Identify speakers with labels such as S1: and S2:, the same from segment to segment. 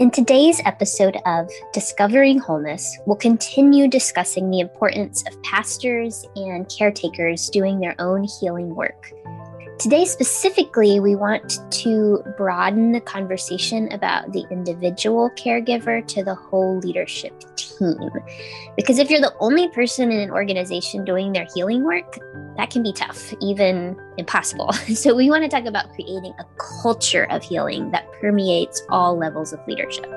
S1: In today's episode of Discovering Wholeness, we'll continue discussing the importance of pastors and caretakers doing their own healing work. Today, specifically, we want to broaden the conversation about the individual caregiver to the whole leadership team. Because if you're the only person in an organization doing their healing work, that can be tough, even impossible. So, we want to talk about creating a culture of healing that permeates all levels of leadership.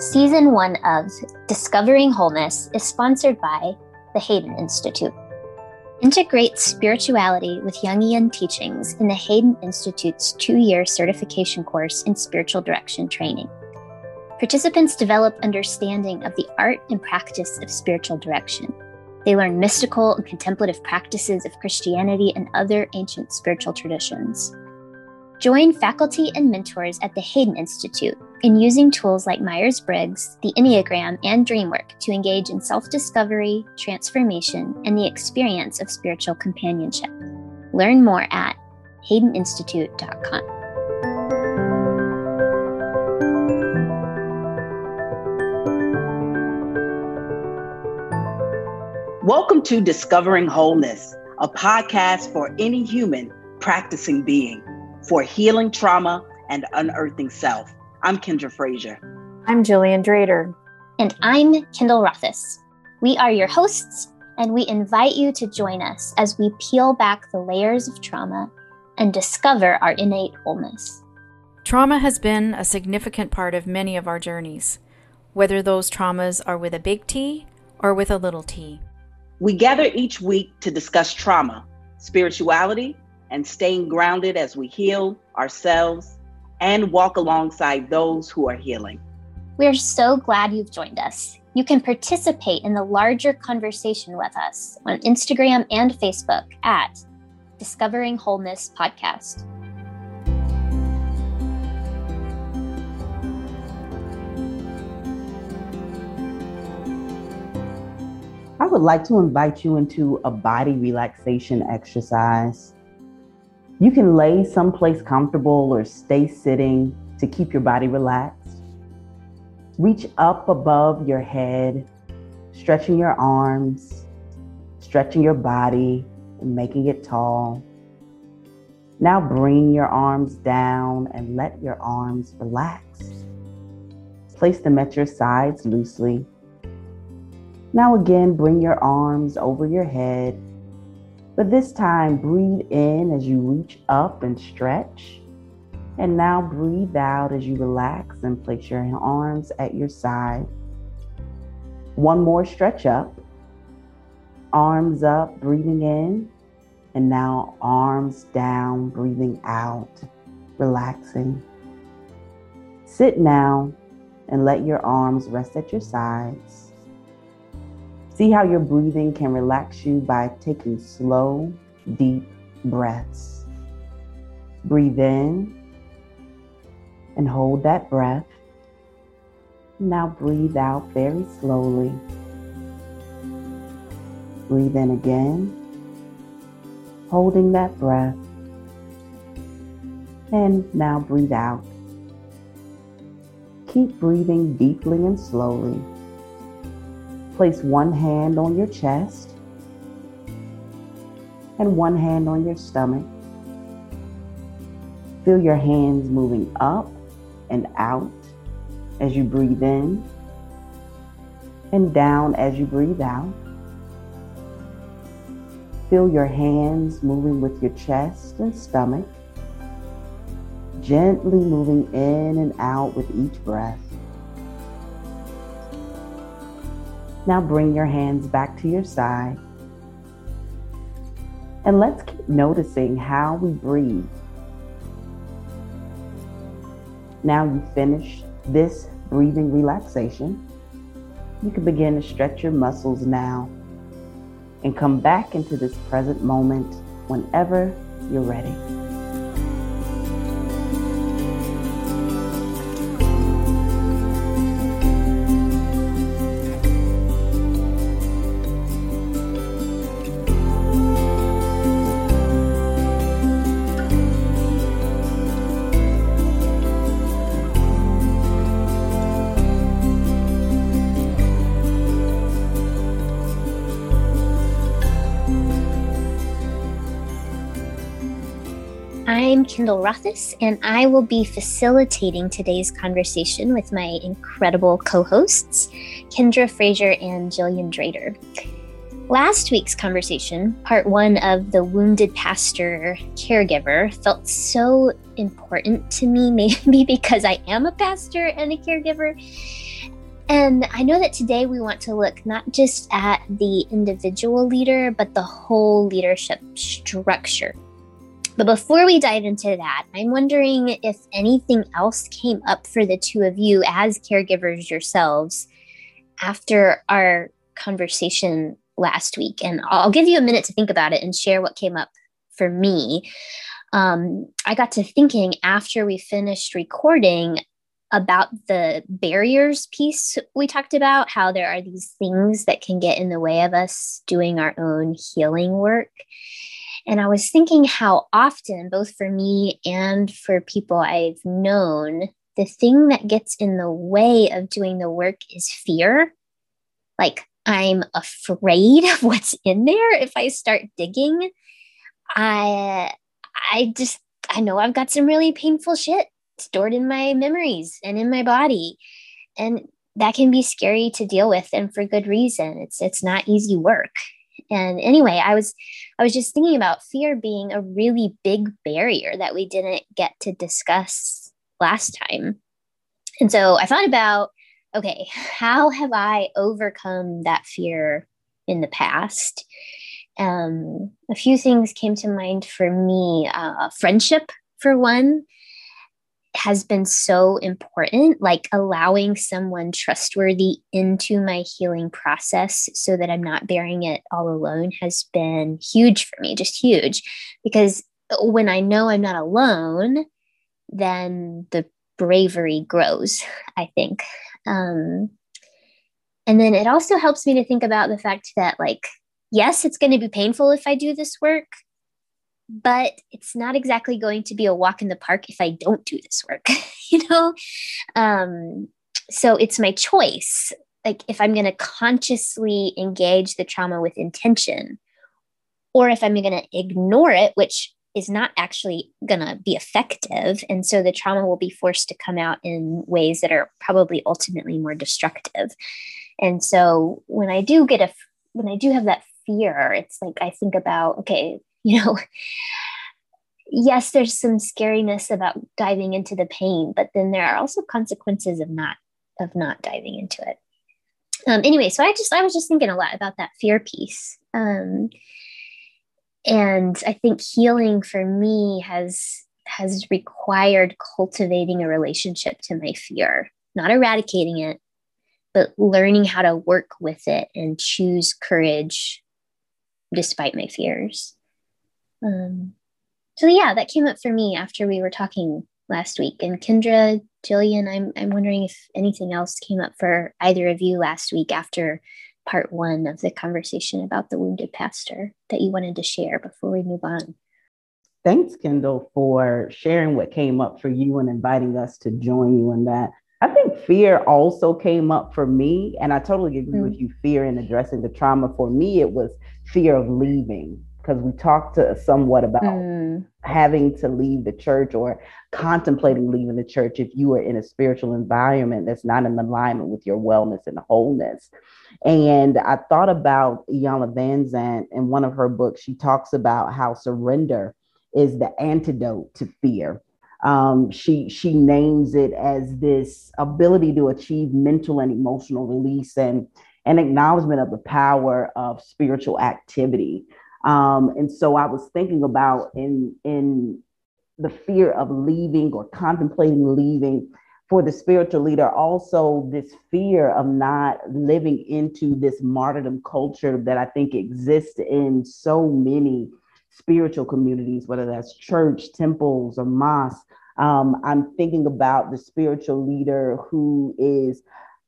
S1: Season one of Discovering Wholeness is sponsored by the Haden Institute. Integrate spirituality with Jungian teachings in the Haden Institute's two year certification course in spiritual direction training. Participants develop understanding of the art and practice of spiritual direction. They learn mystical and contemplative practices of Christianity and other ancient spiritual traditions. Join faculty and mentors at the Haden Institute in using tools like Myers Briggs, the Enneagram, and Dreamwork to engage in self discovery, transformation, and the experience of spiritual companionship. Learn more at hadeninstitute.com.
S2: Welcome to Discovering Wholeness, a podcast for any human practicing being for healing trauma and unearthing self. I'm Kendra Frazier.
S3: I'm Jillian Drader.
S1: And I'm Kendall Rothis. We are your hosts, and we invite you to join us as we peel back the layers of trauma and discover our innate wholeness.
S3: Trauma has been a significant part of many of our journeys, whether those traumas are with a big T or with a little t.
S2: We gather each week to discuss trauma, spirituality, and staying grounded as we heal ourselves and walk alongside those who are healing.
S1: We are so glad you've joined us. You can participate in the larger conversation with us on Instagram and Facebook at Discovering Wholeness Podcast.
S2: I would like to invite you into a body relaxation exercise. You can lay someplace comfortable or stay sitting to keep your body relaxed. Reach up above your head, stretching your arms, stretching your body, and making it tall. Now bring your arms down and let your arms relax. Place them at your sides loosely. Now again, bring your arms over your head but this time, breathe in as you reach up and stretch. And now breathe out as you relax and place your arms at your side. One more stretch up. Arms up, breathing in. And now arms down, breathing out, relaxing. Sit now and let your arms rest at your sides. See how your breathing can relax you by taking slow, deep breaths. Breathe in and hold that breath. Now breathe out very slowly. Breathe in again, holding that breath. And now breathe out. Keep breathing deeply and slowly. Place one hand on your chest and one hand on your stomach. Feel your hands moving up and out as you breathe in and down as you breathe out. Feel your hands moving with your chest and stomach, gently moving in and out with each breath. Now bring your hands back to your side. And let's keep noticing how we breathe. Now you finish this breathing relaxation. You can begin to stretch your muscles now and come back into this present moment whenever you're ready.
S1: Kendall Rothis, and I will be facilitating today's conversation with my incredible co hosts, Kendra Frazier and Jillian Drader. Last week's conversation, part one of the wounded pastor caregiver, felt so important to me, maybe because I am a pastor and a caregiver. And I know that today we want to look not just at the individual leader, but the whole leadership structure. But before we dive into that, I'm wondering if anything else came up for the two of you as caregivers yourselves after our conversation last week. And I'll give you a minute to think about it and share what came up for me. Um, I got to thinking after we finished recording about the barriers piece we talked about, how there are these things that can get in the way of us doing our own healing work. And I was thinking how often, both for me and for people I've known, the thing that gets in the way of doing the work is fear. Like, I'm afraid of what's in there if I start digging. I I just I know I've got some really painful shit stored in my memories and in my body. And that can be scary to deal with and for good reason. It's it's not easy work. And anyway, I was I was just thinking about fear being a really big barrier that we didn't get to discuss last time. And so I thought about okay, how have I overcome that fear in the past? Um, a few things came to mind for me. Uh, friendship, for one, has been so important, like allowing someone trustworthy into my healing process so that I'm not bearing it all alone has been huge for me, just huge. Because when I know I'm not alone, then the bravery grows, I think. Um, and then it also helps me to think about the fact that, like, yes, it's going to be painful if I do this work, but it's not exactly going to be a walk in the park if I don't do this work, you know? Um, so it's my choice. Like, if I'm going to consciously engage the trauma with intention, or if I'm going to ignore it, which is not actually going to be effective. And so the trauma will be forced to come out in ways that are probably ultimately more destructive. And so when I do get a, when I do have that fear, it's like I think about, okay, you know, yes, there's some scariness about diving into the pain, but then there are also consequences of not, of not diving into it. Um, anyway, so I just, I was just thinking a lot about that fear piece. Um, and i think healing for me has has required cultivating a relationship to my fear not eradicating it but learning how to work with it and choose courage despite my fears um, so yeah that came up for me after we were talking last week and kendra jillian i'm, I'm wondering if anything else came up for either of you last week after part one of the conversation about the wounded pastor that you wanted to share before we move on.
S2: Thanks, Kendall, for sharing what came up for you and inviting us to join you in that. I think fear also came up for me, and I totally agree mm. with you. Fear in addressing the trauma. For me, it was fear of leaving because we talked to somewhat about mm. having to leave the church or contemplating leaving the church if you are in a spiritual environment that's not in alignment with your wellness and wholeness. And I thought about Iyanla Vanzant in one of her books. She talks about how surrender is the antidote to fear. Um, she she names it as this ability to achieve mental and emotional release and an acknowledgement of the power of spiritual activity. Um, and so I was thinking about in in the fear of leaving or contemplating leaving for the spiritual leader also this fear of not living into this martyrdom culture that i think exists in so many spiritual communities whether that's church temples or mosques. Um, i'm thinking about the spiritual leader who is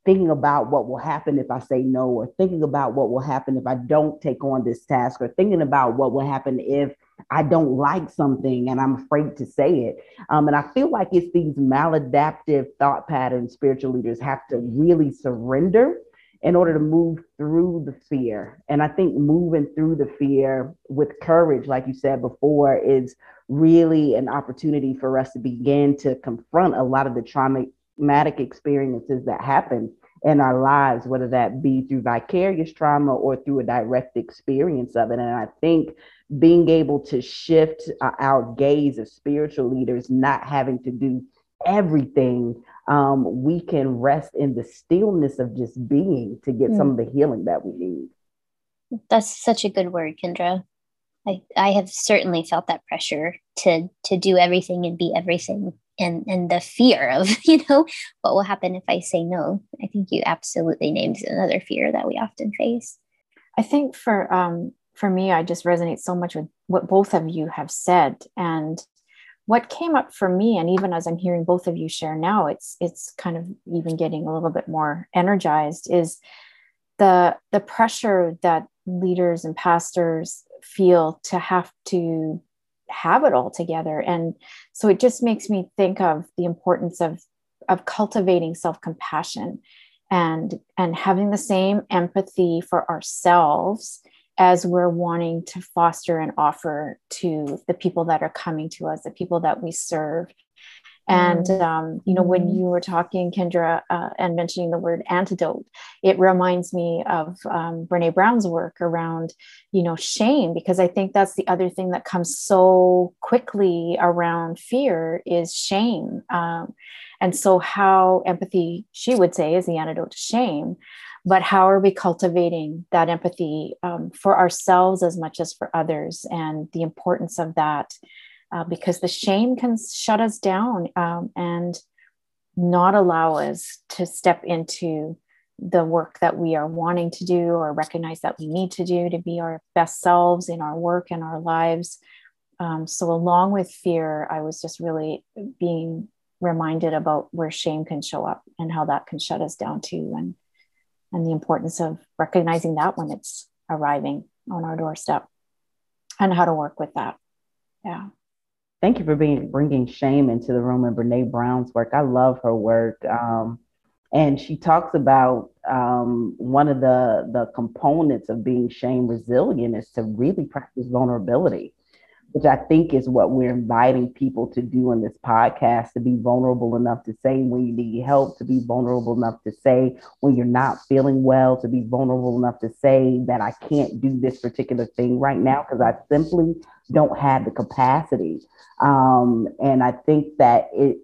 S2: thinking about what will happen if I say no, or thinking about what will happen if I don't take on this task, or thinking about what will happen if I don't like something and I'm afraid to say it. Um, and I feel like it's these maladaptive thought patterns spiritual leaders have to really surrender in order to move through the fear. And I think moving through the fear with courage, like you said before, is really an opportunity for us to begin to confront a lot of the traumatic experiences that happen in our lives, whether that be through vicarious trauma or through a direct experience of it. And I think being able to shift uh, our gaze as spiritual leaders, not having to do everything, um, we can rest in the stillness of just being to get mm. some of the healing that we need.
S1: That's such a good word, Kendra. I, I have certainly felt that pressure to to do everything and be everything and and the fear of you know what will happen if i say no? I think you absolutely named another fear that we often face.
S3: I think for um for me i just resonate so much with what both of you have said. And what came up for me and even as i'm hearing both of you share now it's it's kind of even getting a little bit more energized is the the pressure that leaders and pastors feel to have to have it all together. And so it just makes me think of the importance of of cultivating self-compassion and and having the same empathy for ourselves as we're wanting to foster and offer to the people that are coming to us the people that we serve and mm-hmm. um, you know, when mm-hmm. you were talking, Kendra, uh, and mentioning the word antidote, it reminds me of um, Brene Brown's work around, you know, shame, because I think that's the other thing that comes so quickly around fear is shame. Um, and so, how empathy, she would say, is the antidote to shame. But how are we cultivating that empathy um, for ourselves as much as for others, and the importance of that? Uh, because the shame can shut us down um, and not allow us to step into the work that we are wanting to do or recognize that we need to do to be our best selves in our work and our lives. Um, so, along with fear, I was just really being reminded about where shame can show up and how that can shut us down too, and and the importance of recognizing that when it's arriving on our doorstep, and how to work with that. Yeah.
S2: Thank you for being bringing shame into the room and Brene Brown's work. I love her work. Um, and she talks about um, one of the the components of being shame resilient is to really practice vulnerability which I think is what we're inviting people to do in this podcast to be vulnerable enough to say when you need help, to be vulnerable enough to say when you're not feeling well, to be vulnerable enough to say that I can't do this particular thing right now because I simply don't have the capacity. Um, and I think that it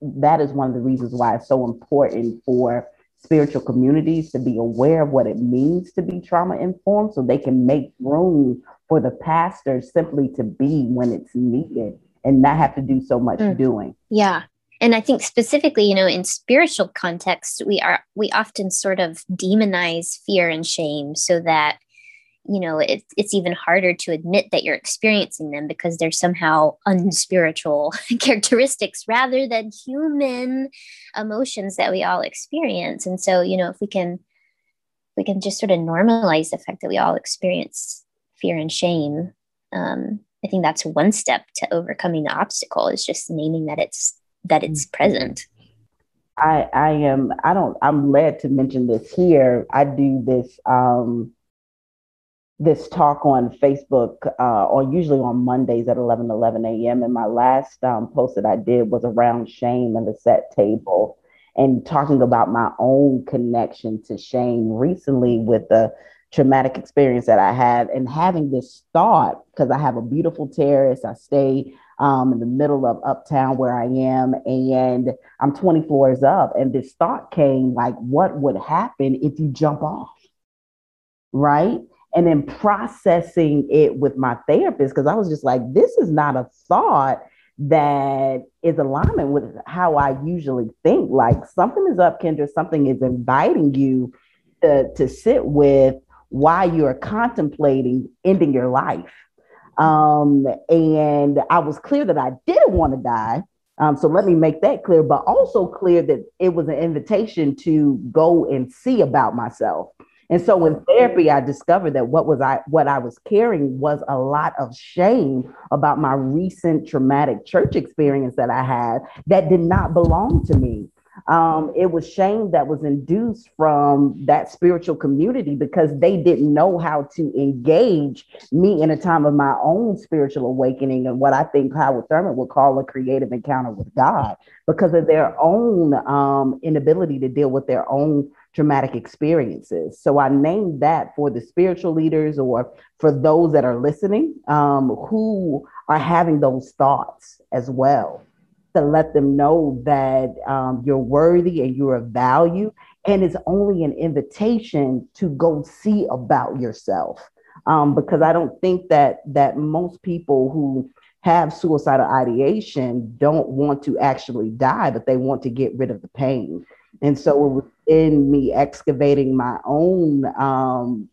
S2: that is one of the reasons why it's so important for spiritual communities to be aware of what it means to be trauma informed so they can make room for the pastor simply to be when it's needed and not have to do so much mm. doing.
S1: Yeah. And I think specifically, you know, in spiritual context, we are we often sort of demonize fear and shame so that you know it's it's even harder to admit that you're experiencing them because they're somehow unspiritual characteristics rather than human emotions that we all experience and so you know if we can we can just sort of normalize the fact that we all experience fear and shame um, i think that's one step to overcoming the obstacle is just naming that it's that it's mm-hmm. present.
S2: I i am i don't i'm led to mention this here. I do this um this talk on facebook uh, or usually on mondays at 11 11 a.m and my last um, post that i did was around shame and the set table and talking about my own connection to shame recently with the traumatic experience that I had and having this thought because I have a beautiful terrace. I stay um, in the middle of uptown where I am, and I'm 20 floors up. And this thought came like, what would happen if you jump off? Right. And then processing it with my therapist because I was just like, this is not a thought that is alignment with how I usually think. Like something is up, Kendra, something is inviting you to, to sit with why you're contemplating ending your life. Um, and I was clear that I didn't want to die. Um, so let me make that clear, but also clear that it was an invitation to go and see about myself. And so in therapy, I discovered that what was I what I was carrying was a lot of shame about my recent traumatic church experience that I had that did not belong to me. Um, it was shame that was induced from that spiritual community because they didn't know how to engage me in a time of my own spiritual awakening and what I think Howard Thurman would call a creative encounter with God because of their own um, inability to deal with their own traumatic experiences. So I named that for the spiritual leaders or for those that are listening um, who are having those thoughts as well to let them know that um, you're worthy and you're of value. And it's only an invitation to go see about yourself. Um, because I don't think that that most people who have suicidal ideation don't want to actually die, but they want to get rid of the pain. And so it was in me excavating my own um,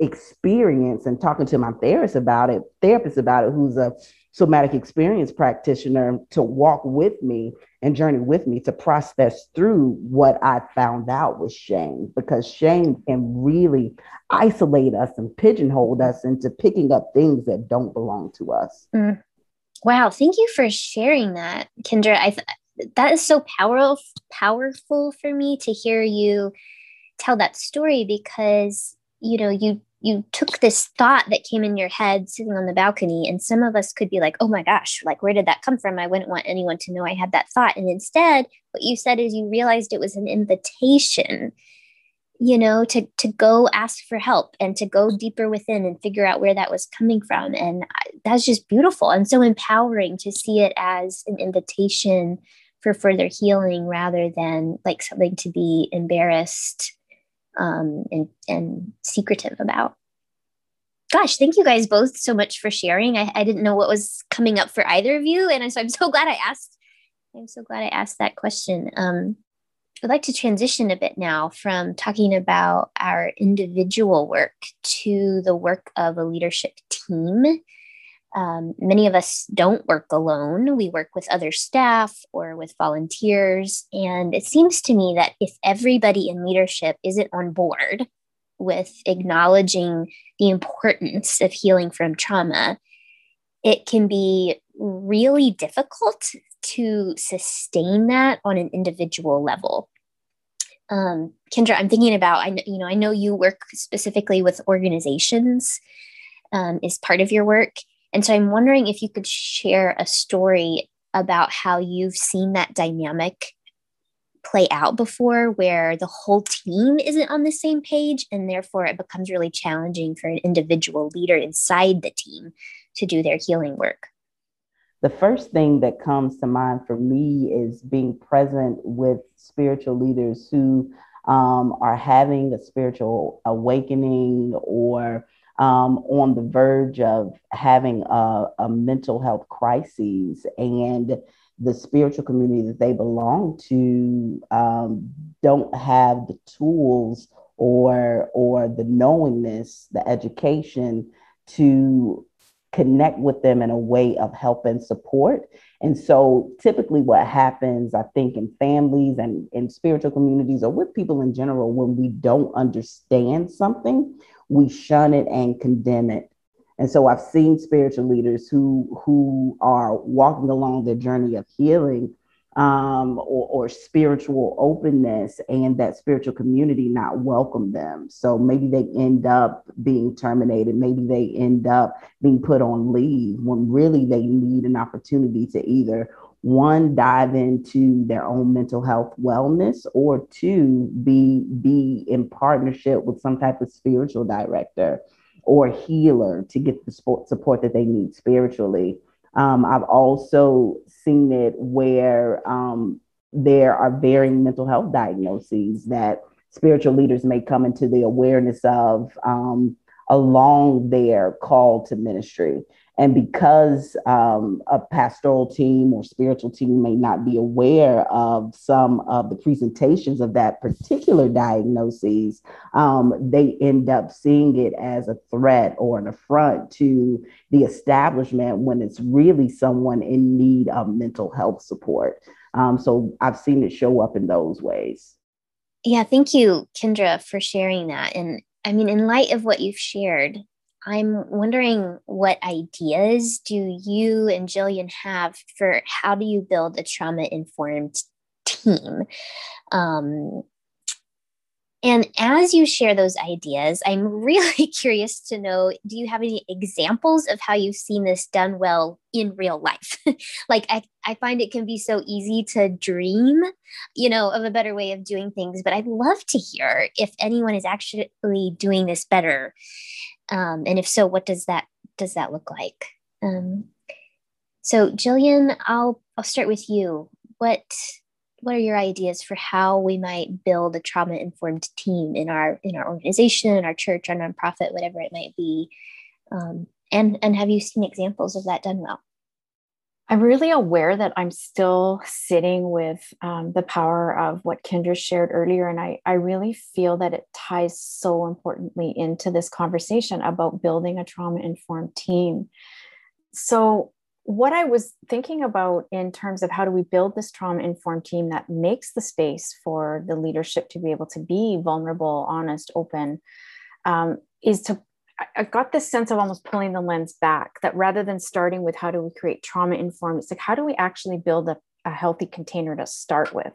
S2: experience and talking to my therapist about it, therapist about it, who's a somatic experience practitioner to walk with me and journey with me to process through what I found out was shame because shame can really isolate us and pigeonhole us into picking up things that don't belong to us.
S1: Mm. Wow, thank you for sharing that, Kendra. I th- that is so powerful powerful for me to hear you tell that story because you know you you took this thought that came in your head sitting on the balcony and some of us could be like oh my gosh like where did that come from? I wouldn't want anyone to know i had that thought. And instead what you said is you realized it was an invitation you know to to go ask for help and to go deeper within and figure out where that was coming from. And that's just beautiful and so empowering to see it as an invitation for further healing rather than like something to be embarrassed um, and, and secretive about. Gosh, thank you guys both so much for sharing. I, I didn't know what was coming up for either of you. And so I'm so glad I asked. I'm so glad I asked that question. Um, I'd like to transition a bit now from talking about our individual work to the work of a leadership team um, many of us don't work alone. We work with other staff or with volunteers. And it seems to me that if everybody in leadership isn't on board with acknowledging the importance of healing from trauma, it can be really difficult to sustain that on an individual level. Um, Kendra, I'm thinking about I you know I know you work specifically with organizations um, is part of your work, and so I'm wondering if you could share a story about how you've seen that dynamic play out before where the whole team isn't on the same page and therefore it becomes really challenging for an individual leader inside the team to do their healing work.
S2: The first thing that comes to mind for me is being present with spiritual leaders who um, are having a spiritual awakening or um, on the verge of having a, a mental health crisis and the spiritual community that they belong to um, don't have the tools or or the knowingness, the education to connect with them in a way of help and support. And so typically what happens, I think, in families and in spiritual communities or with people in general, when we don't understand something, we shun it and condemn it. And so I've seen spiritual leaders who who are walking along their journey of healing um, or, or spiritual openness and that spiritual community not welcome them. So maybe they end up being terminated. Maybe they end up being put on leave when really they need an opportunity to either one dive into their own mental health wellness or two be be in partnership with some type of spiritual director or healer to get the support, support that they need spiritually. Um, i've also seen it where um, there are varying mental health diagnoses that spiritual leaders may come into the awareness of um, along their call to ministry and because um, a pastoral team or spiritual team may not be aware of some of the presentations of that particular diagnosis, um, they end up seeing it as a threat or an affront to the establishment when it's really someone in need of mental health support. Um, so I've seen it show up in those ways.
S1: Yeah, thank you, Kendra, for sharing that. And I mean, in light of what you've shared, I'm wondering what ideas do you and Jillian have for how do you build a trauma informed team. Um, and as you share those ideas, I'm really curious to know do you have any examples of how you've seen this done well in real life? like, I, I find it can be so easy to dream, you know, of a better way of doing things, but I'd love to hear if anyone is actually doing this better. Um, and if so, what does that does that look like? Um, so, Jillian, I'll I'll start with you. What what are your ideas for how we might build a trauma informed team in our in our organization in our church our nonprofit whatever it might be um, and and have you seen examples of that done well
S3: i'm really aware that i'm still sitting with um, the power of what kendra shared earlier and I, I really feel that it ties so importantly into this conversation about building a trauma informed team. So what I was thinking about in terms of how do we build this trauma informed team that makes the space for the leadership to be able to be vulnerable, honest, open, um, is to I got this sense of almost pulling the lens back that rather than starting with how do we create trauma informed, it's like how do we actually build a, a healthy container to start with?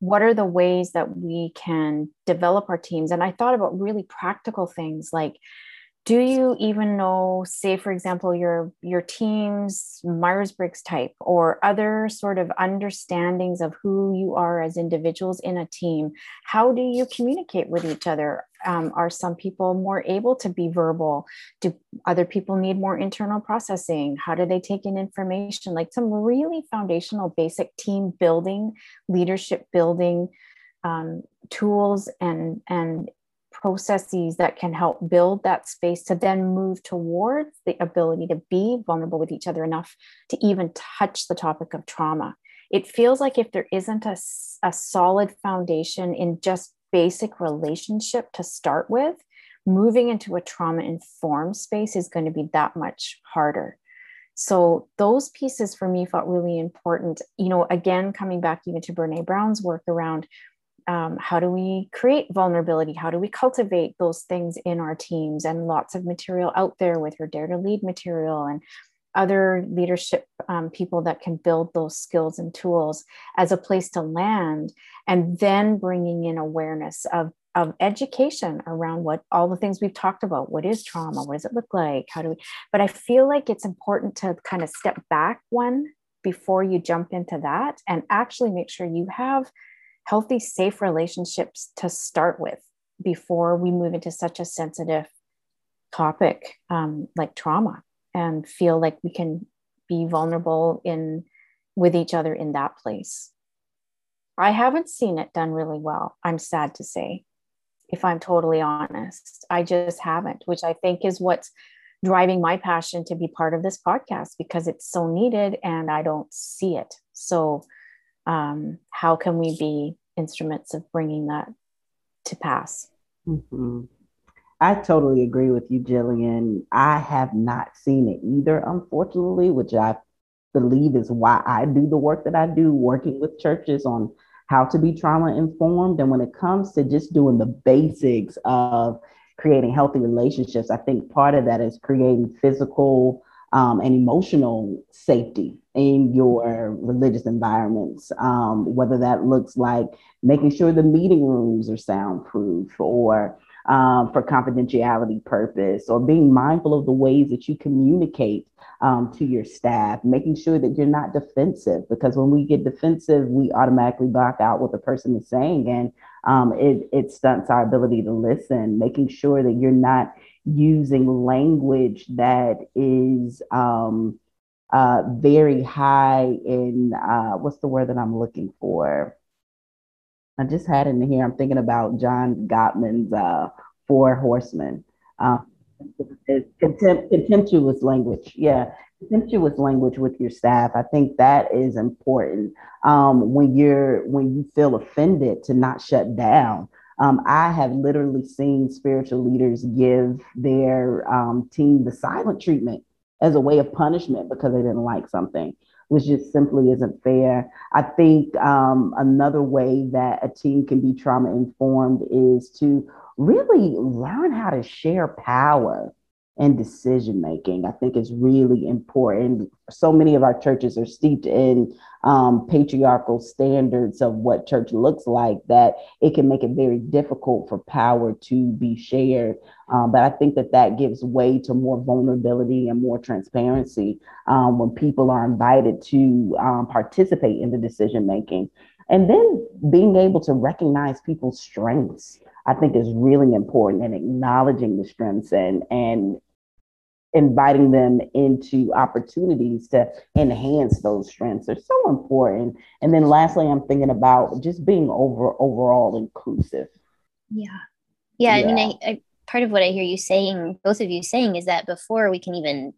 S3: What are the ways that we can develop our teams? And I thought about really practical things like do you even know say for example your your team's myers-briggs type or other sort of understandings of who you are as individuals in a team? How do you communicate with each other? Um, are some people more able to be verbal? Do other people need more internal processing? How do they take in information? Like some really foundational basic team building leadership building um, tools and and processes that can help build that space to then move towards the ability to be vulnerable with each other enough to even touch the topic of trauma. It feels like if there isn't a, a solid foundation in just basic relationship to start with, moving into a trauma informed space is going to be that much harder. So those pieces for me felt really important. You know, again, coming back even to Brene Brown's work around um, how do we create vulnerability? How do we cultivate those things in our teams? And lots of material out there with her Dare to Lead material and other leadership um, people that can build those skills and tools as a place to land, and then bringing in awareness of of education around what all the things we've talked about what is trauma what does it look like how do we but i feel like it's important to kind of step back one before you jump into that and actually make sure you have healthy, safe relationships to start with before we move into such a sensitive topic um, like trauma and feel like we can be vulnerable in with each other in that place. I haven't seen it done really well. I'm sad to say, if I'm totally honest. I just haven't, which I think is what's driving my passion to be part of this podcast because it's so needed and I don't see it. So um, how can we be instruments of bringing that to pass?
S2: Mm-hmm. I totally agree with you, Jillian. I have not seen it either, unfortunately, which I believe is why I do the work that I do, working with churches on how to be trauma informed. And when it comes to just doing the basics of creating healthy relationships, I think part of that is creating physical um, and emotional safety in your religious environments, um, whether that looks like making sure the meeting rooms are soundproof or um, for confidentiality purpose or being mindful of the ways that you communicate um, to your staff, making sure that you're not defensive because when we get defensive, we automatically block out what the person is saying and um, it, it stunts our ability to listen, making sure that you're not using language that is um, uh, very high in uh, what's the word that I'm looking for? I just had it in here. I'm thinking about John Gottman's uh, Four Horsemen. Uh, contempt, contemptuous language. Yeah, contemptuous language with your staff. I think that is important um, when you're when you feel offended to not shut down. Um, I have literally seen spiritual leaders give their um, team the silent treatment as a way of punishment because they didn't like something, which just simply isn't fair. I think um, another way that a team can be trauma informed is to really learn how to share power and decision making. I think is really important. So many of our churches are steeped in um, patriarchal standards of what church looks like that it can make it very difficult for power to be shared. Um, but I think that that gives way to more vulnerability and more transparency um, when people are invited to um, participate in the decision making. And then being able to recognize people's strengths. I think is really important and acknowledging the strengths and and inviting them into opportunities to enhance those strengths are so important. And then lastly, I'm thinking about just being over overall inclusive.
S1: Yeah. Yeah. yeah. I mean, I, I, part of what I hear you saying, both of you saying, is that before we can even,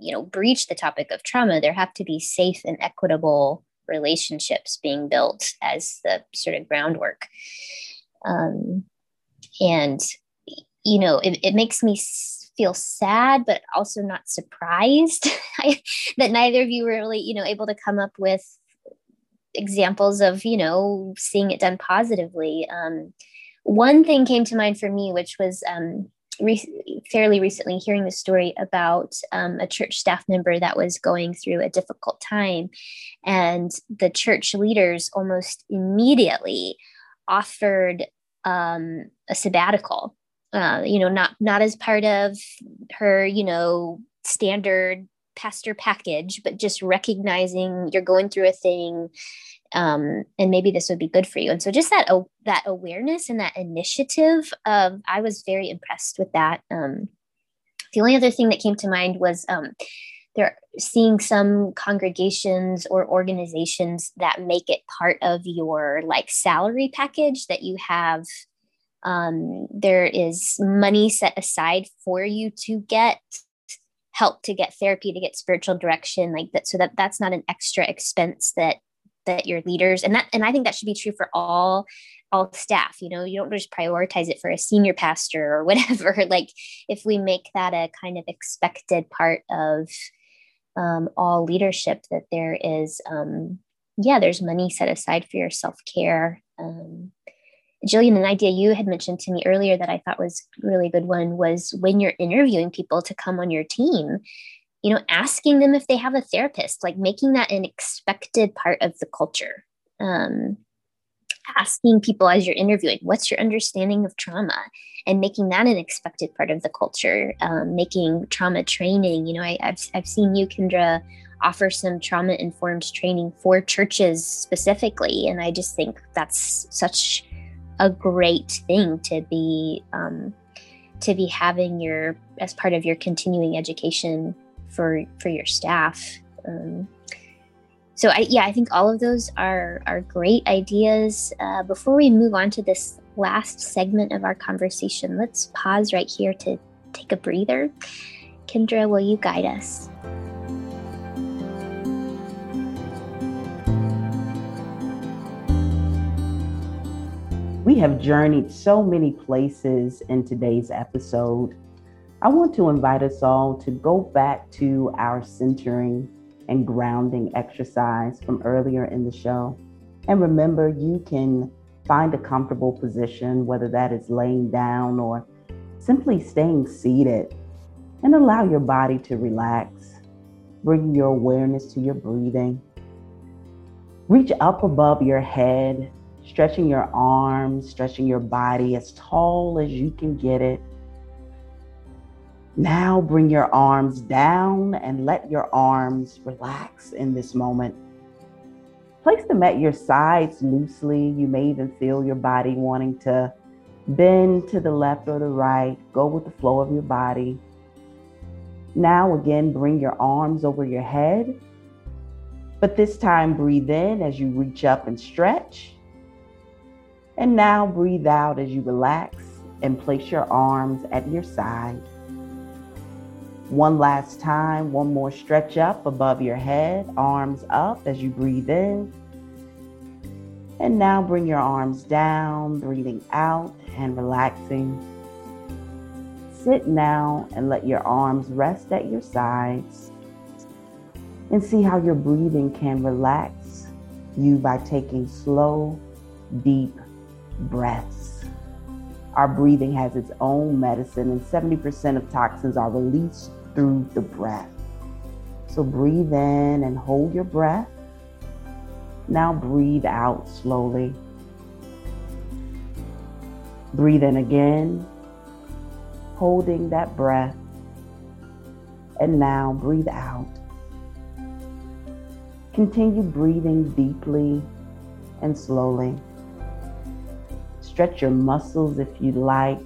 S1: you know, breach the topic of trauma, there have to be safe and equitable relationships being built as the sort of groundwork. Um, and, you know, it, it makes me feel sad, but also not surprised that neither of you were really, you know, able to come up with examples of, you know, seeing it done positively. Um, one thing came to mind for me, which was um, re- fairly recently hearing the story about um, a church staff member that was going through a difficult time. And the church leaders almost immediately offered um, a sabbatical uh, you know, not not as part of her, you know, standard pastor package, but just recognizing you're going through a thing, um, and maybe this would be good for you. And so, just that uh, that awareness and that initiative, of I was very impressed with that. Um, the only other thing that came to mind was um, they're seeing some congregations or organizations that make it part of your like salary package that you have um, there is money set aside for you to get help to get therapy to get spiritual direction like that so that that's not an extra expense that that your leaders and that and i think that should be true for all all staff you know you don't just prioritize it for a senior pastor or whatever like if we make that a kind of expected part of um, all leadership that there is um, yeah there's money set aside for your self-care um, Jillian, an idea you had mentioned to me earlier that I thought was really good one was when you're interviewing people to come on your team, you know, asking them if they have a therapist, like making that an expected part of the culture. Um, asking people as you're interviewing, what's your understanding of trauma? And making that an expected part of the culture, um, making trauma training. You know, I, have I've seen you, Kendra, offer some trauma informed training for churches specifically. And I just think that's such a great thing to be um, to be having your as part of your continuing education for for your staff. Um, so I yeah I think all of those are are great ideas. Uh, before we move on to this last segment of our conversation, let's pause right here to take a breather. Kendra, will you guide us?
S2: We have journeyed so many places in today's episode. I want to invite us all to go back to our centering and grounding exercise from earlier in the show. And remember, you can find a comfortable position, whether that is laying down or simply staying seated, and allow your body to relax. Bring your awareness to your breathing. Reach up above your head stretching your arms, stretching your body as tall as you can get it. Now bring your arms down and let your arms relax in this moment. Place them at your sides loosely. You may even feel your body wanting to bend to the left or the right. Go with the flow of your body. Now, again, bring your arms over your head. But this time, breathe in as you reach up and stretch. And now breathe out as you relax and place your arms at your side. One last time, one more stretch up above your head, arms up as you breathe in. And now bring your arms down, breathing out and relaxing. Sit now and let your arms rest at your sides. And see how your breathing can relax you by taking slow, deep breaths. Our breathing has its own medicine, and 70% of toxins are released through the breath. So breathe in and hold your breath. Now breathe out slowly. Breathe in again, holding that breath. And now breathe out. Continue breathing deeply and slowly. Stretch your muscles if you like.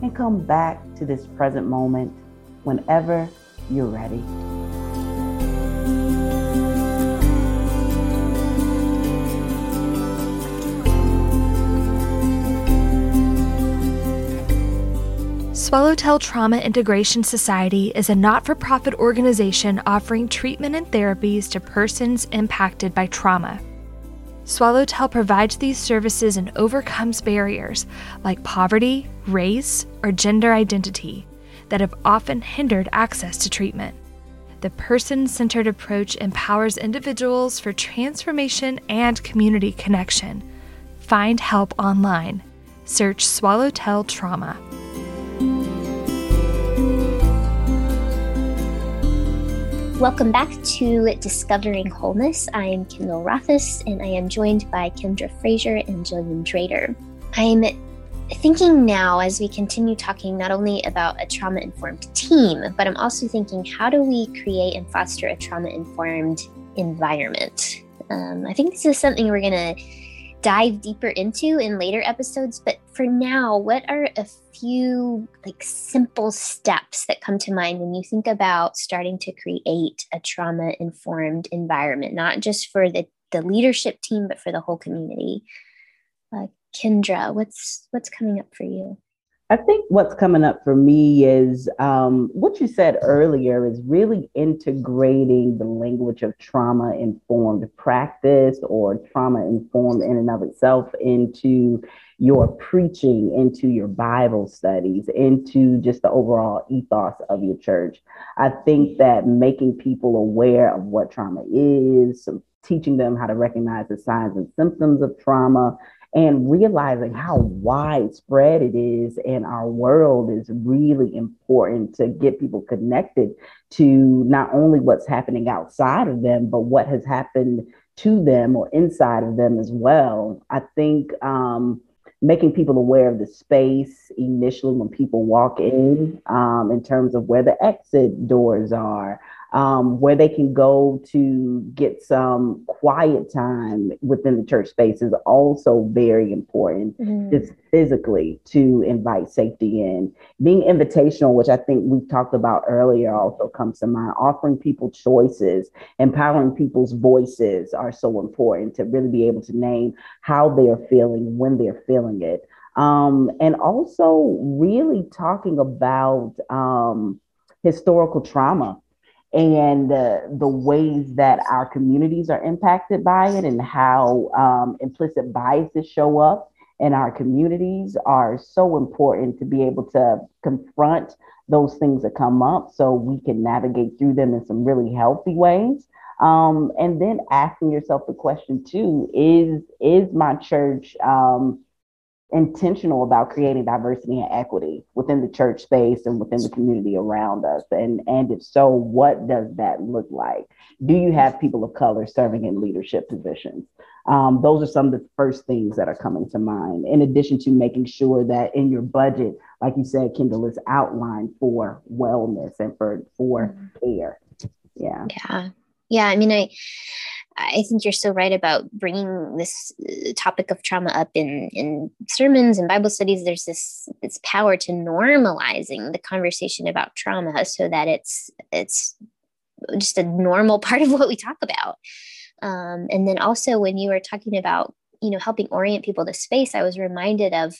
S2: And come back to this present moment whenever you're ready.
S4: Swallowtail Trauma Integration Society is a not for profit organization offering treatment and therapies to persons impacted by trauma. Swallowtail provides these services and overcomes barriers like poverty, race, or gender identity that have often hindered access to treatment. The person centered approach empowers individuals for transformation and community connection. Find help online. Search Swallowtail Trauma.
S1: Welcome back to Discovering Wholeness. I am Kendall Rothis, and I am joined by Kendra Frazier and Jillian Drader. I'm thinking now as we continue talking not only about a trauma informed team, but I'm also thinking how do we create and foster a trauma informed environment? Um, I think this is something we're going to dive deeper into in later episodes. But for now, what are a few like simple steps that come to mind when you think about starting to create a trauma informed environment, not just for the, the leadership team, but for the whole community? Uh, Kendra, what's what's coming up for you?
S2: I think what's coming up for me is um, what you said earlier is really integrating the language of trauma informed practice or trauma informed in and of itself into your preaching, into your Bible studies, into just the overall ethos of your church. I think that making people aware of what trauma is, teaching them how to recognize the signs and symptoms of trauma, and realizing how widespread it is in our world is really important to get people connected to not only what's happening outside of them, but what has happened to them or inside of them as well. I think um, making people aware of the space initially when people walk in, um, in terms of where the exit doors are, um, where they can go to get some quiet time within the church space is also very important, mm-hmm. just physically to invite safety in. Being invitational, which I think we've talked about earlier, also comes to mind. Offering people choices, empowering people's voices are so important to really be able to name how they're feeling, when they're feeling it. Um, and also really talking about um, historical trauma and uh, the ways that our communities are impacted by it and how um, implicit biases show up in our communities are so important to be able to confront those things that come up so we can navigate through them in some really healthy ways. Um, and then asking yourself the question too is is my church um, intentional about creating diversity and equity within the church space and within the community around us. And and if so what does that look like? Do you have people of color serving in leadership positions? Um, those are some of the first things that are coming to mind in addition to making sure that in your budget like you said kendall is outlined for wellness and for for mm-hmm. care. Yeah.
S1: Yeah. Yeah i mean i I think you're so right about bringing this uh, topic of trauma up in, in sermons and Bible studies. There's this this power to normalizing the conversation about trauma, so that it's it's just a normal part of what we talk about. Um, and then also when you were talking about you know helping orient people to space, I was reminded of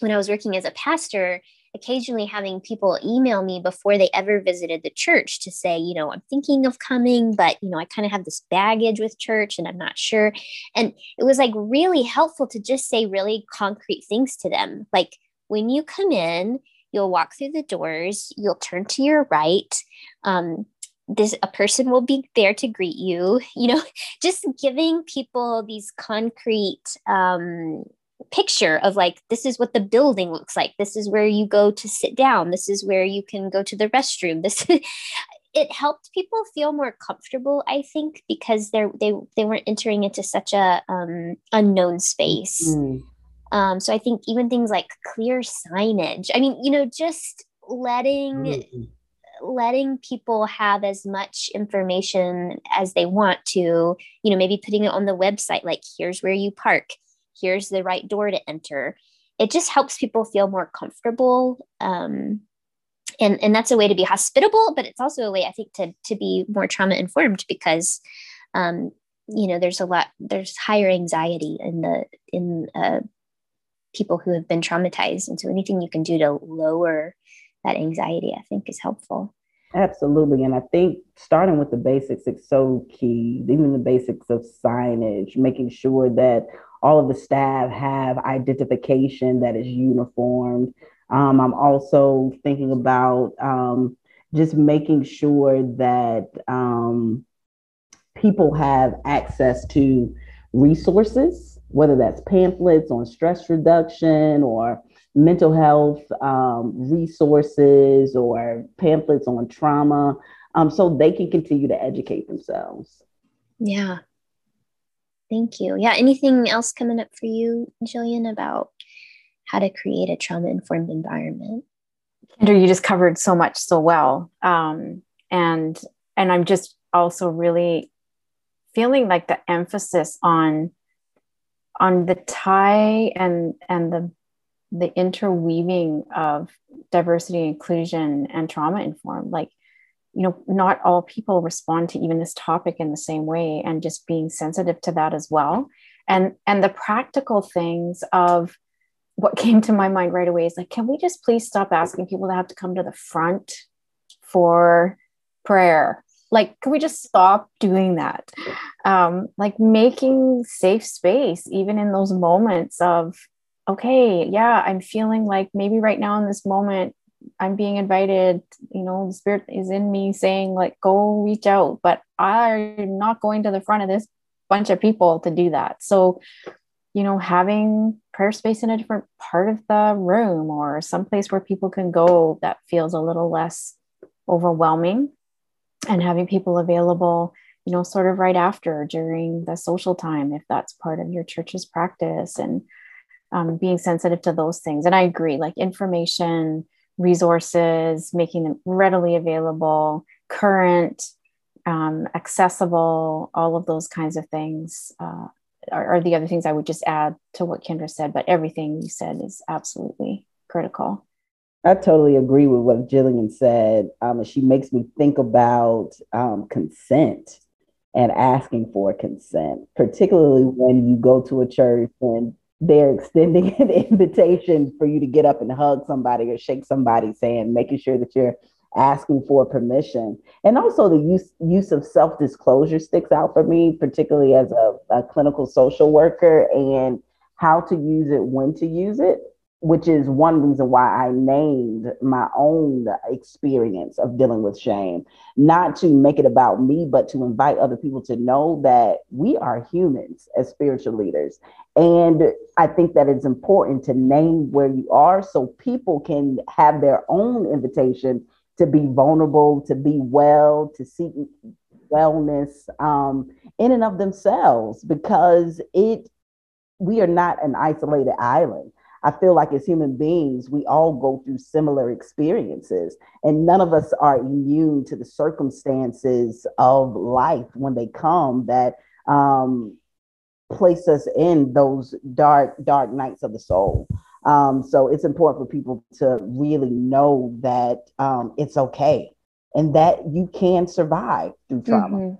S1: when I was working as a pastor occasionally having people email me before they ever visited the church to say, you know, I'm thinking of coming, but, you know, I kind of have this baggage with church and I'm not sure. And it was like really helpful to just say really concrete things to them. Like when you come in, you'll walk through the doors, you'll turn to your right. Um, this a person will be there to greet you you know just giving people these concrete um picture of like this is what the building looks like. This is where you go to sit down. This is where you can go to the restroom. This it helped people feel more comfortable i think because they're they they weren't entering into such a um, unknown space. Mm. um, so i think even things like clear signage i mean you know just letting mm. letting people have as much information as they want to you know maybe putting it on the website like here's where you park here's the right door to enter. It just helps people feel more comfortable um, and and that's a way to be hospitable but it's also a way i think to to be more trauma informed because um, you know there's a lot there's higher anxiety in the in uh, people who have been traumatized. And so anything you can do to lower that anxiety i think is helpful.
S2: Absolutely. And I think starting with the basics is so key, even the basics of signage, making sure that all of the staff have identification that is uniformed. Um, I'm also thinking about um, just making sure that um, people have access to resources, whether that's pamphlets on stress reduction or mental health um, resources or pamphlets on trauma, um, so they can continue to educate themselves.
S1: Yeah, Thank you. Yeah. Anything else coming up for you, Jillian, about how to create a trauma informed environment?
S3: Kendra, you just covered so much so well. Um, and and I'm just also really feeling like the emphasis on on the tie and and the the interweaving of diversity inclusion and trauma informed like you know not all people respond to even this topic in the same way and just being sensitive to that as well. And and the practical things of what came to my mind right away is like can we just please stop asking people to have to come to the front for prayer? Like can we just stop doing that? Um, like making safe space even in those moments of okay yeah i'm feeling like maybe right now in this moment I'm being invited, you know, the spirit is in me saying, like, go reach out, but I'm not going to the front of this bunch of people to do that. So, you know, having prayer space in a different part of the room or someplace where people can go that feels a little less overwhelming and having people available, you know, sort of right after during the social time, if that's part of your church's practice and um, being sensitive to those things. And I agree, like information, resources, making them readily available, current, um, accessible, all of those kinds of things uh, are, are, the other things I would just add to what Kendra said. But everything you said is absolutely critical.
S2: I totally agree with what Jillian said. Um, she makes me think about um, consent and asking for consent, particularly when you go to a church and they're extending an invitation for you to get up and hug somebody or shake somebody, saying, making sure that you're asking for permission. And also the use use of self-disclosure sticks out for me, particularly as a, a clinical social worker, and how to use it, when to use it which is one reason why I named my own experience of dealing with shame, not to make it about me, but to invite other people to know that we are humans as spiritual leaders. And I think that it's important to name where you are so people can have their own invitation to be vulnerable, to be well, to seek wellness um, in and of themselves, because it we are not an isolated island I feel like as human beings, we all go through similar experiences, and none of us are immune to the circumstances of life when they come that um, place us in those dark, dark nights of the soul. Um, so it's important for people to really know that um, it's okay and that you can survive through trauma. Mm-hmm.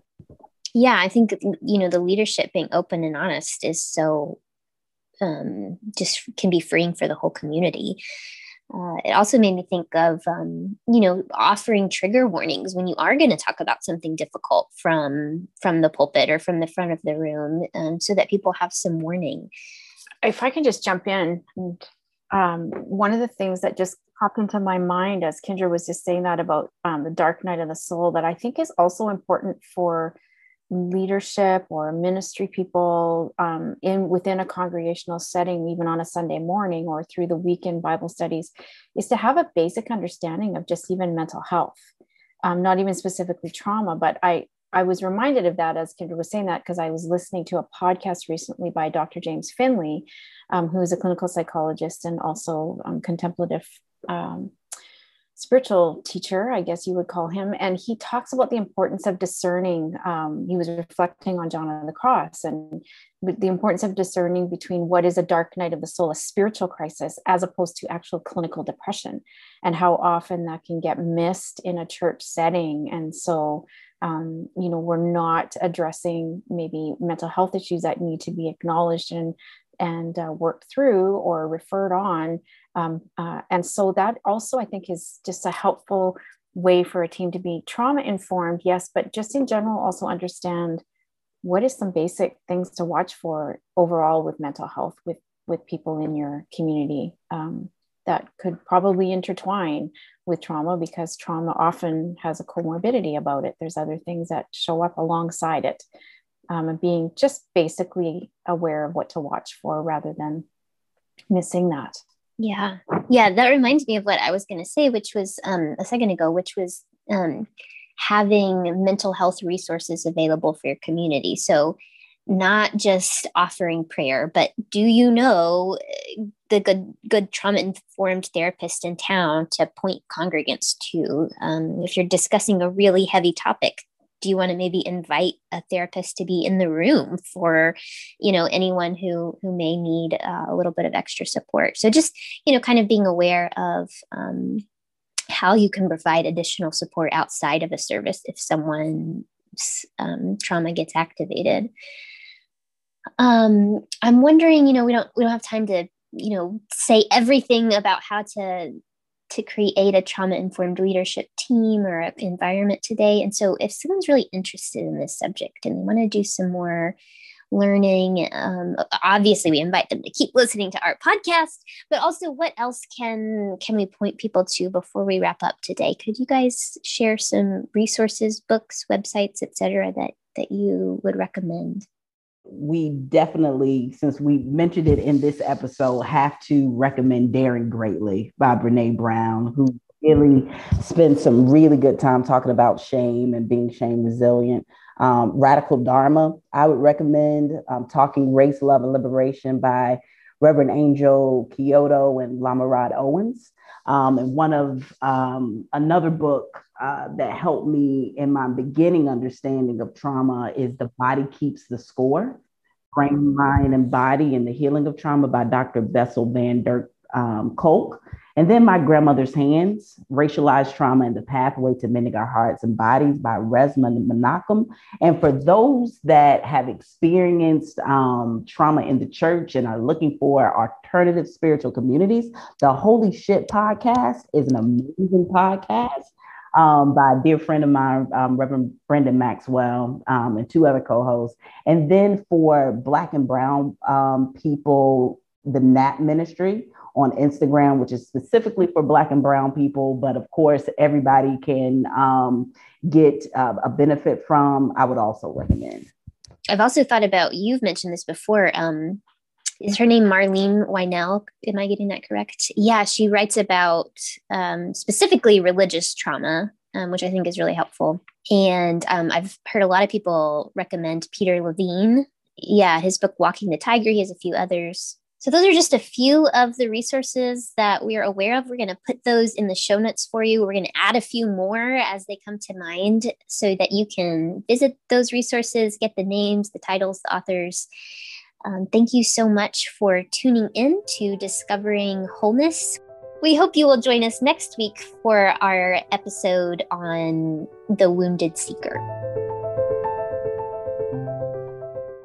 S1: Yeah, I think you know the leadership being open and honest is so um, just can be freeing for the whole community. Uh, it also made me think of, um, you know, offering trigger warnings when you are going to talk about something difficult from from the pulpit or from the front of the room, um, so that people have some warning.
S3: If I can just jump in, and, um, one of the things that just popped into my mind as Kendra was just saying that about um, the dark night of the soul, that I think is also important for leadership or ministry people um, in within a congregational setting even on a sunday morning or through the weekend bible studies is to have a basic understanding of just even mental health. Um, not even specifically trauma but i i was reminded of that as kendra was saying that because i was listening to a podcast recently by dr james finley um, who is a clinical psychologist and also um, contemplative um, spiritual teacher, I guess you would call him, and he talks about the importance of discerning. Um, he was reflecting on John on the cross and the importance of discerning between what is a dark night of the soul, a spiritual crisis, as opposed to actual clinical depression, and how often that can get missed in a church setting. And so, um, you know, we're not addressing maybe mental health issues that need to be acknowledged and and uh, worked through or referred on. Um, uh, and so that also, I think, is just a helpful way for a team to be trauma informed, yes, but just in general, also understand what is some basic things to watch for overall with mental health with with people in your community um, that could probably intertwine with trauma because trauma often has a comorbidity about it. There's other things that show up alongside it um, and being just basically aware of what to watch for rather than missing that.
S1: Yeah. Yeah. That reminds me of what I was going to say, which was um, a second ago, which was um, having mental health resources available for your community. So, not just offering prayer, but do you know uh, the good good trauma informed therapist in town to point congregants to um, if you're discussing a really heavy topic? Do you want to maybe invite a therapist to be in the room for you know anyone who who may need uh, a little bit of extra support? So just you know kind of being aware of um, how you can provide additional support outside of a service if someone's um, trauma gets activated. Um, i'm wondering you know we don't we don't have time to you know say everything about how to to create a trauma informed leadership team or environment today. And so, if someone's really interested in this subject and they want to do some more learning, um, obviously we invite them to keep listening to our podcast. But also, what else can can we point people to before we wrap up today? Could you guys share some resources, books, websites, etc., that that you would recommend?
S2: We definitely, since we mentioned it in this episode, have to recommend Daring Greatly by Brene Brown, who really spends some really good time talking about shame and being shame resilient. Um, Radical Dharma, I would recommend um, Talking Race, Love, and Liberation by Reverend Angel Kyodo and Lama Rod Owens. Um, and one of um, another book uh, that helped me in my beginning understanding of trauma is The Body Keeps the Score Brain, Mind, and Body and the Healing of Trauma by Dr. Bessel van der um, Kolk. And then My Grandmother's Hands, Racialized Trauma and the Pathway to Mending Our Hearts and Bodies by Resmaa Menakem. And for those that have experienced um, trauma in the church and are looking for alternative spiritual communities, the Holy Shit podcast is an amazing podcast um, by a dear friend of mine, um, Reverend Brendan Maxwell, um, and two other co-hosts. And then for Black and Brown um, people, the NAP Ministry on Instagram, which is specifically for Black and Brown people, but of course everybody can um, get uh, a benefit from. I would also recommend.
S1: I've also thought about. You've mentioned this before. Is her name Marlene Winell? Am I getting that correct? Yeah, she writes about um, specifically religious trauma, um, which I think is really helpful. And um, I've heard a lot of people recommend Peter Levine. Yeah, his book Waking the Tiger. He has a few others. So those are just a few of the resources that we are aware of. We're going to put those in the show notes for you. We're going to add a few more as they come to mind so that you can visit those resources, get the names, the titles, the authors, um, thank you so much for tuning in to Discovering Wholeness. We hope you will join us next week for our episode on the wounded seeker.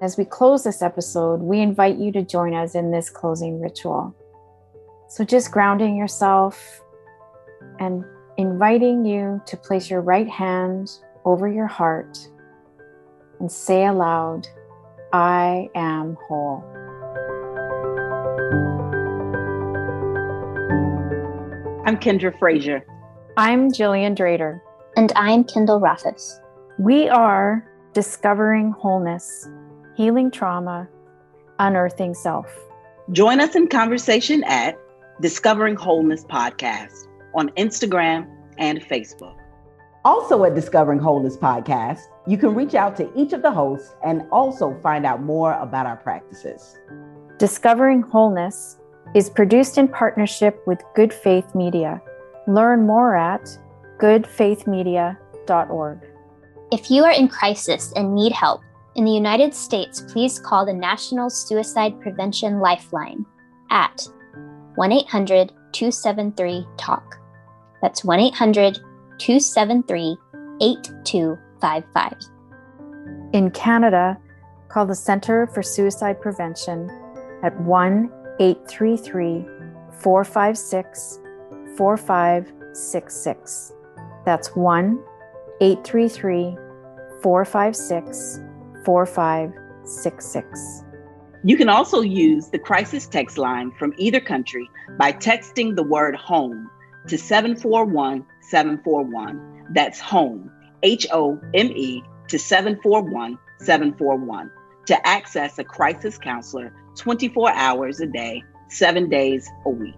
S3: As we close this episode, we invite you to join us in this closing ritual. So, just grounding yourself and inviting you to place your right hand over your heart and say aloud, I am whole.
S2: I'm Kendra Frazier.
S3: I'm Jillian Drader.
S1: And I'm Kendall Rathos.
S3: We are discovering wholeness, healing trauma, unearthing self.
S2: Join us in conversation at Discovering Wholeness Podcast on Instagram and Facebook. Also, at Discovering Wholeness Podcast, you can reach out to each of the hosts and also find out more about our practices.
S3: Discovering Wholeness is produced in partnership with Good Faith Media. Learn more at goodfaithmedia.org.
S1: If you are in crisis and need help, in the United States, please call the National Suicide Prevention Lifeline at 1 800 273 TALK. That's 1 800 273 8255.
S3: In Canada, call the Centre for Suicide Prevention at 1 833 456 4566. That's 1 833 456 4566.
S2: You can also use the crisis text line from either country by texting the word home to 741 741. That's home, H O M E, to 741 741 to access a crisis counselor 24 hours a day, seven days a week.